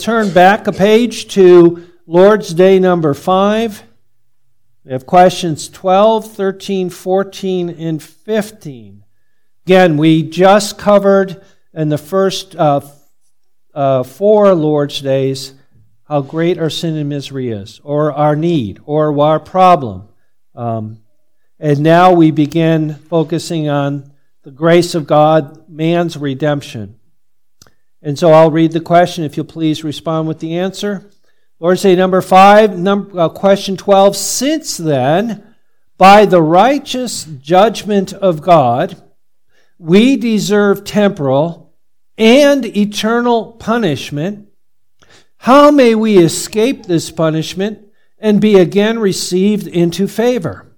turn back a page to Lord's Day number 5. We have questions 12, 13, 14, and 15. Again, we just covered in the first uh, uh, four Lord's Days how great our sin and misery is, or our need, or our problem. Um, and now we begin focusing on the grace of God, man's redemption. And so I'll read the question. If you'll please respond with the answer. Lord's Day number five, number, uh, question 12. Since then, by the righteous judgment of God, we deserve temporal and eternal punishment. How may we escape this punishment and be again received into favor?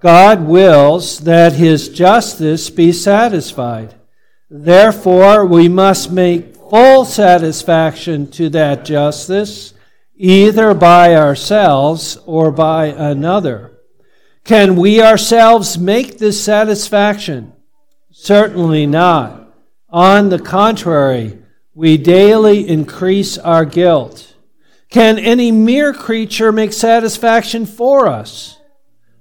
God wills that his justice be satisfied. Therefore, we must make full satisfaction to that justice, either by ourselves or by another. Can we ourselves make this satisfaction? Certainly not. On the contrary, we daily increase our guilt. Can any mere creature make satisfaction for us?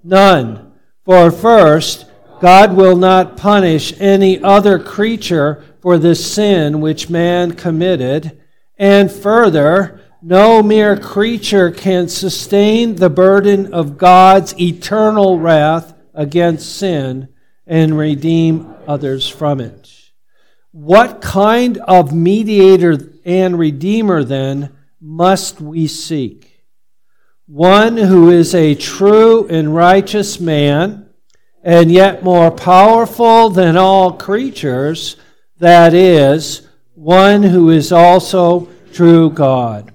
None. For first, God will not punish any other creature for the sin which man committed. And further, no mere creature can sustain the burden of God's eternal wrath against sin and redeem others from it. What kind of mediator and redeemer then must we seek? One who is a true and righteous man and yet more powerful than all creatures, that is, one who is also true God.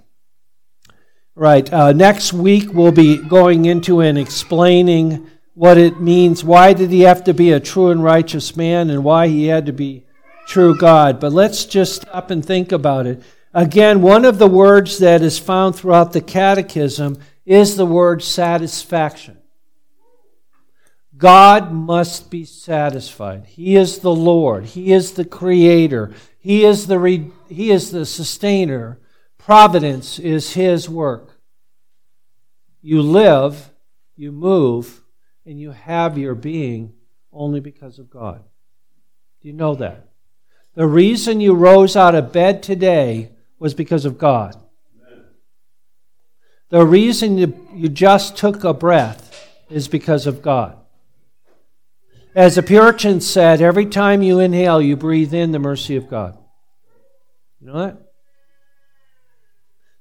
Right, uh, next week we'll be going into and explaining what it means. Why did he have to be a true and righteous man and why he had to be true God? But let's just stop and think about it. Again, one of the words that is found throughout the catechism is the word satisfaction. God must be satisfied. He is the Lord. He is the creator. He is the, re- he is the sustainer. Providence is His work. You live, you move, and you have your being only because of God. Do you know that? The reason you rose out of bed today was because of God. The reason you, you just took a breath is because of God. As the Puritans said, every time you inhale, you breathe in the mercy of God. You know that?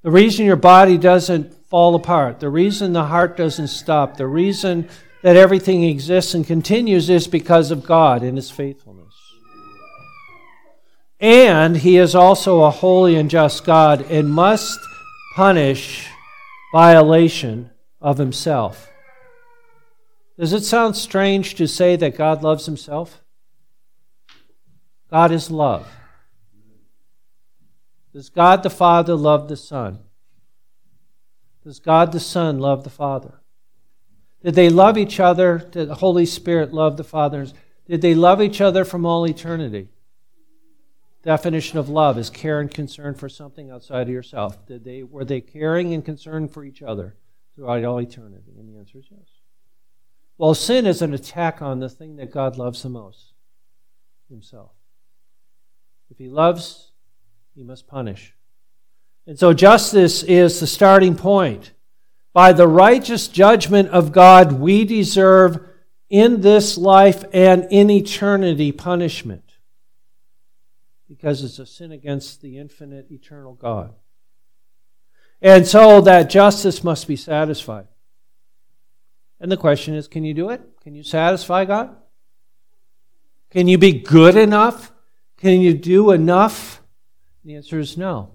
The reason your body doesn't fall apart, the reason the heart doesn't stop, the reason that everything exists and continues is because of God and His faithfulness. And He is also a holy and just God and must punish violation of Himself. Does it sound strange to say that God loves himself? God is love. Does God the Father love the Son? Does God the Son love the Father? Did they love each other? Did the Holy Spirit love the Father? Did they love each other from all eternity? Definition of love is care and concern for something outside of yourself. Did they, were they caring and concerned for each other throughout all eternity? And the answer is yes. Well, sin is an attack on the thing that God loves the most Himself. If He loves, He must punish. And so justice is the starting point. By the righteous judgment of God, we deserve in this life and in eternity punishment because it's a sin against the infinite, eternal God. And so that justice must be satisfied. And the question is can you do it? Can you satisfy God? Can you be good enough? Can you do enough? The answer is no.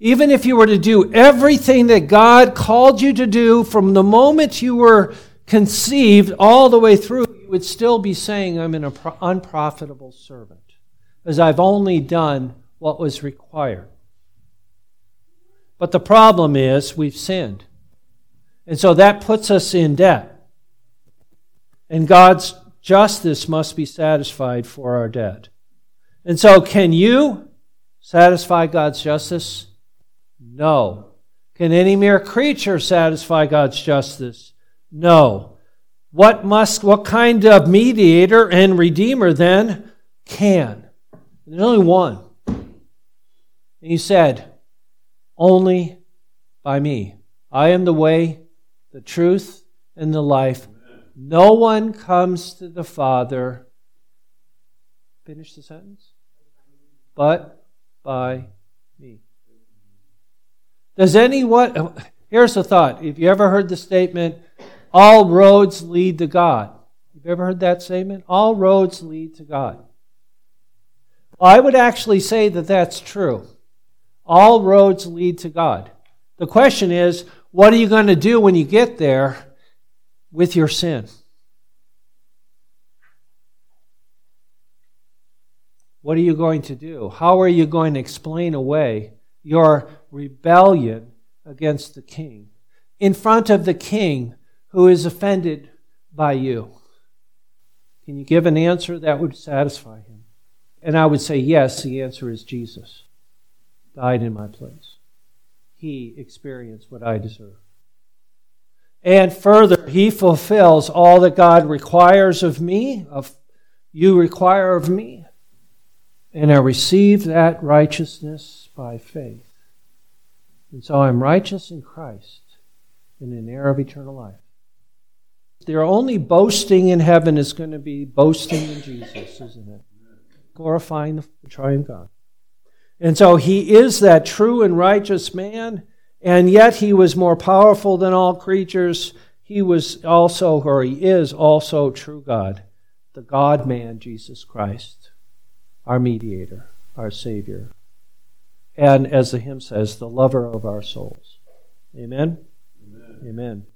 Even if you were to do everything that God called you to do from the moment you were conceived all the way through, you would still be saying, I'm an unprofitable servant, as I've only done what was required. But the problem is, we've sinned. And so that puts us in debt. And God's justice must be satisfied for our debt. And so, can you satisfy God's justice? No. Can any mere creature satisfy God's justice? No. What must what kind of mediator and redeemer then can? There's only one. And he said, Only by me. I am the way, the truth, and the life. No one comes to the Father. Finish the sentence. But by me. Does anyone, here's a thought. Have you ever heard the statement, all roads lead to God? Have you ever heard that statement? All roads lead to God. I would actually say that that's true. All roads lead to God. The question is, what are you going to do when you get there with your sin? What are you going to do? How are you going to explain away your rebellion against the king in front of the king who is offended by you? Can you give an answer that would satisfy him? And I would say, yes, the answer is Jesus died in my place. He experienced what I deserve. And further, he fulfills all that God requires of me, of you require of me. And I receive that righteousness by faith. And so I'm righteous in Christ and in an heir of eternal life. Their only boasting in heaven is going to be boasting in Jesus, isn't it? Glorifying the triune God. And so he is that true and righteous man, and yet he was more powerful than all creatures. He was also, or he is also true God, the God man, Jesus Christ, our mediator, our Savior. And as the hymn says, the lover of our souls. Amen? Amen. Amen.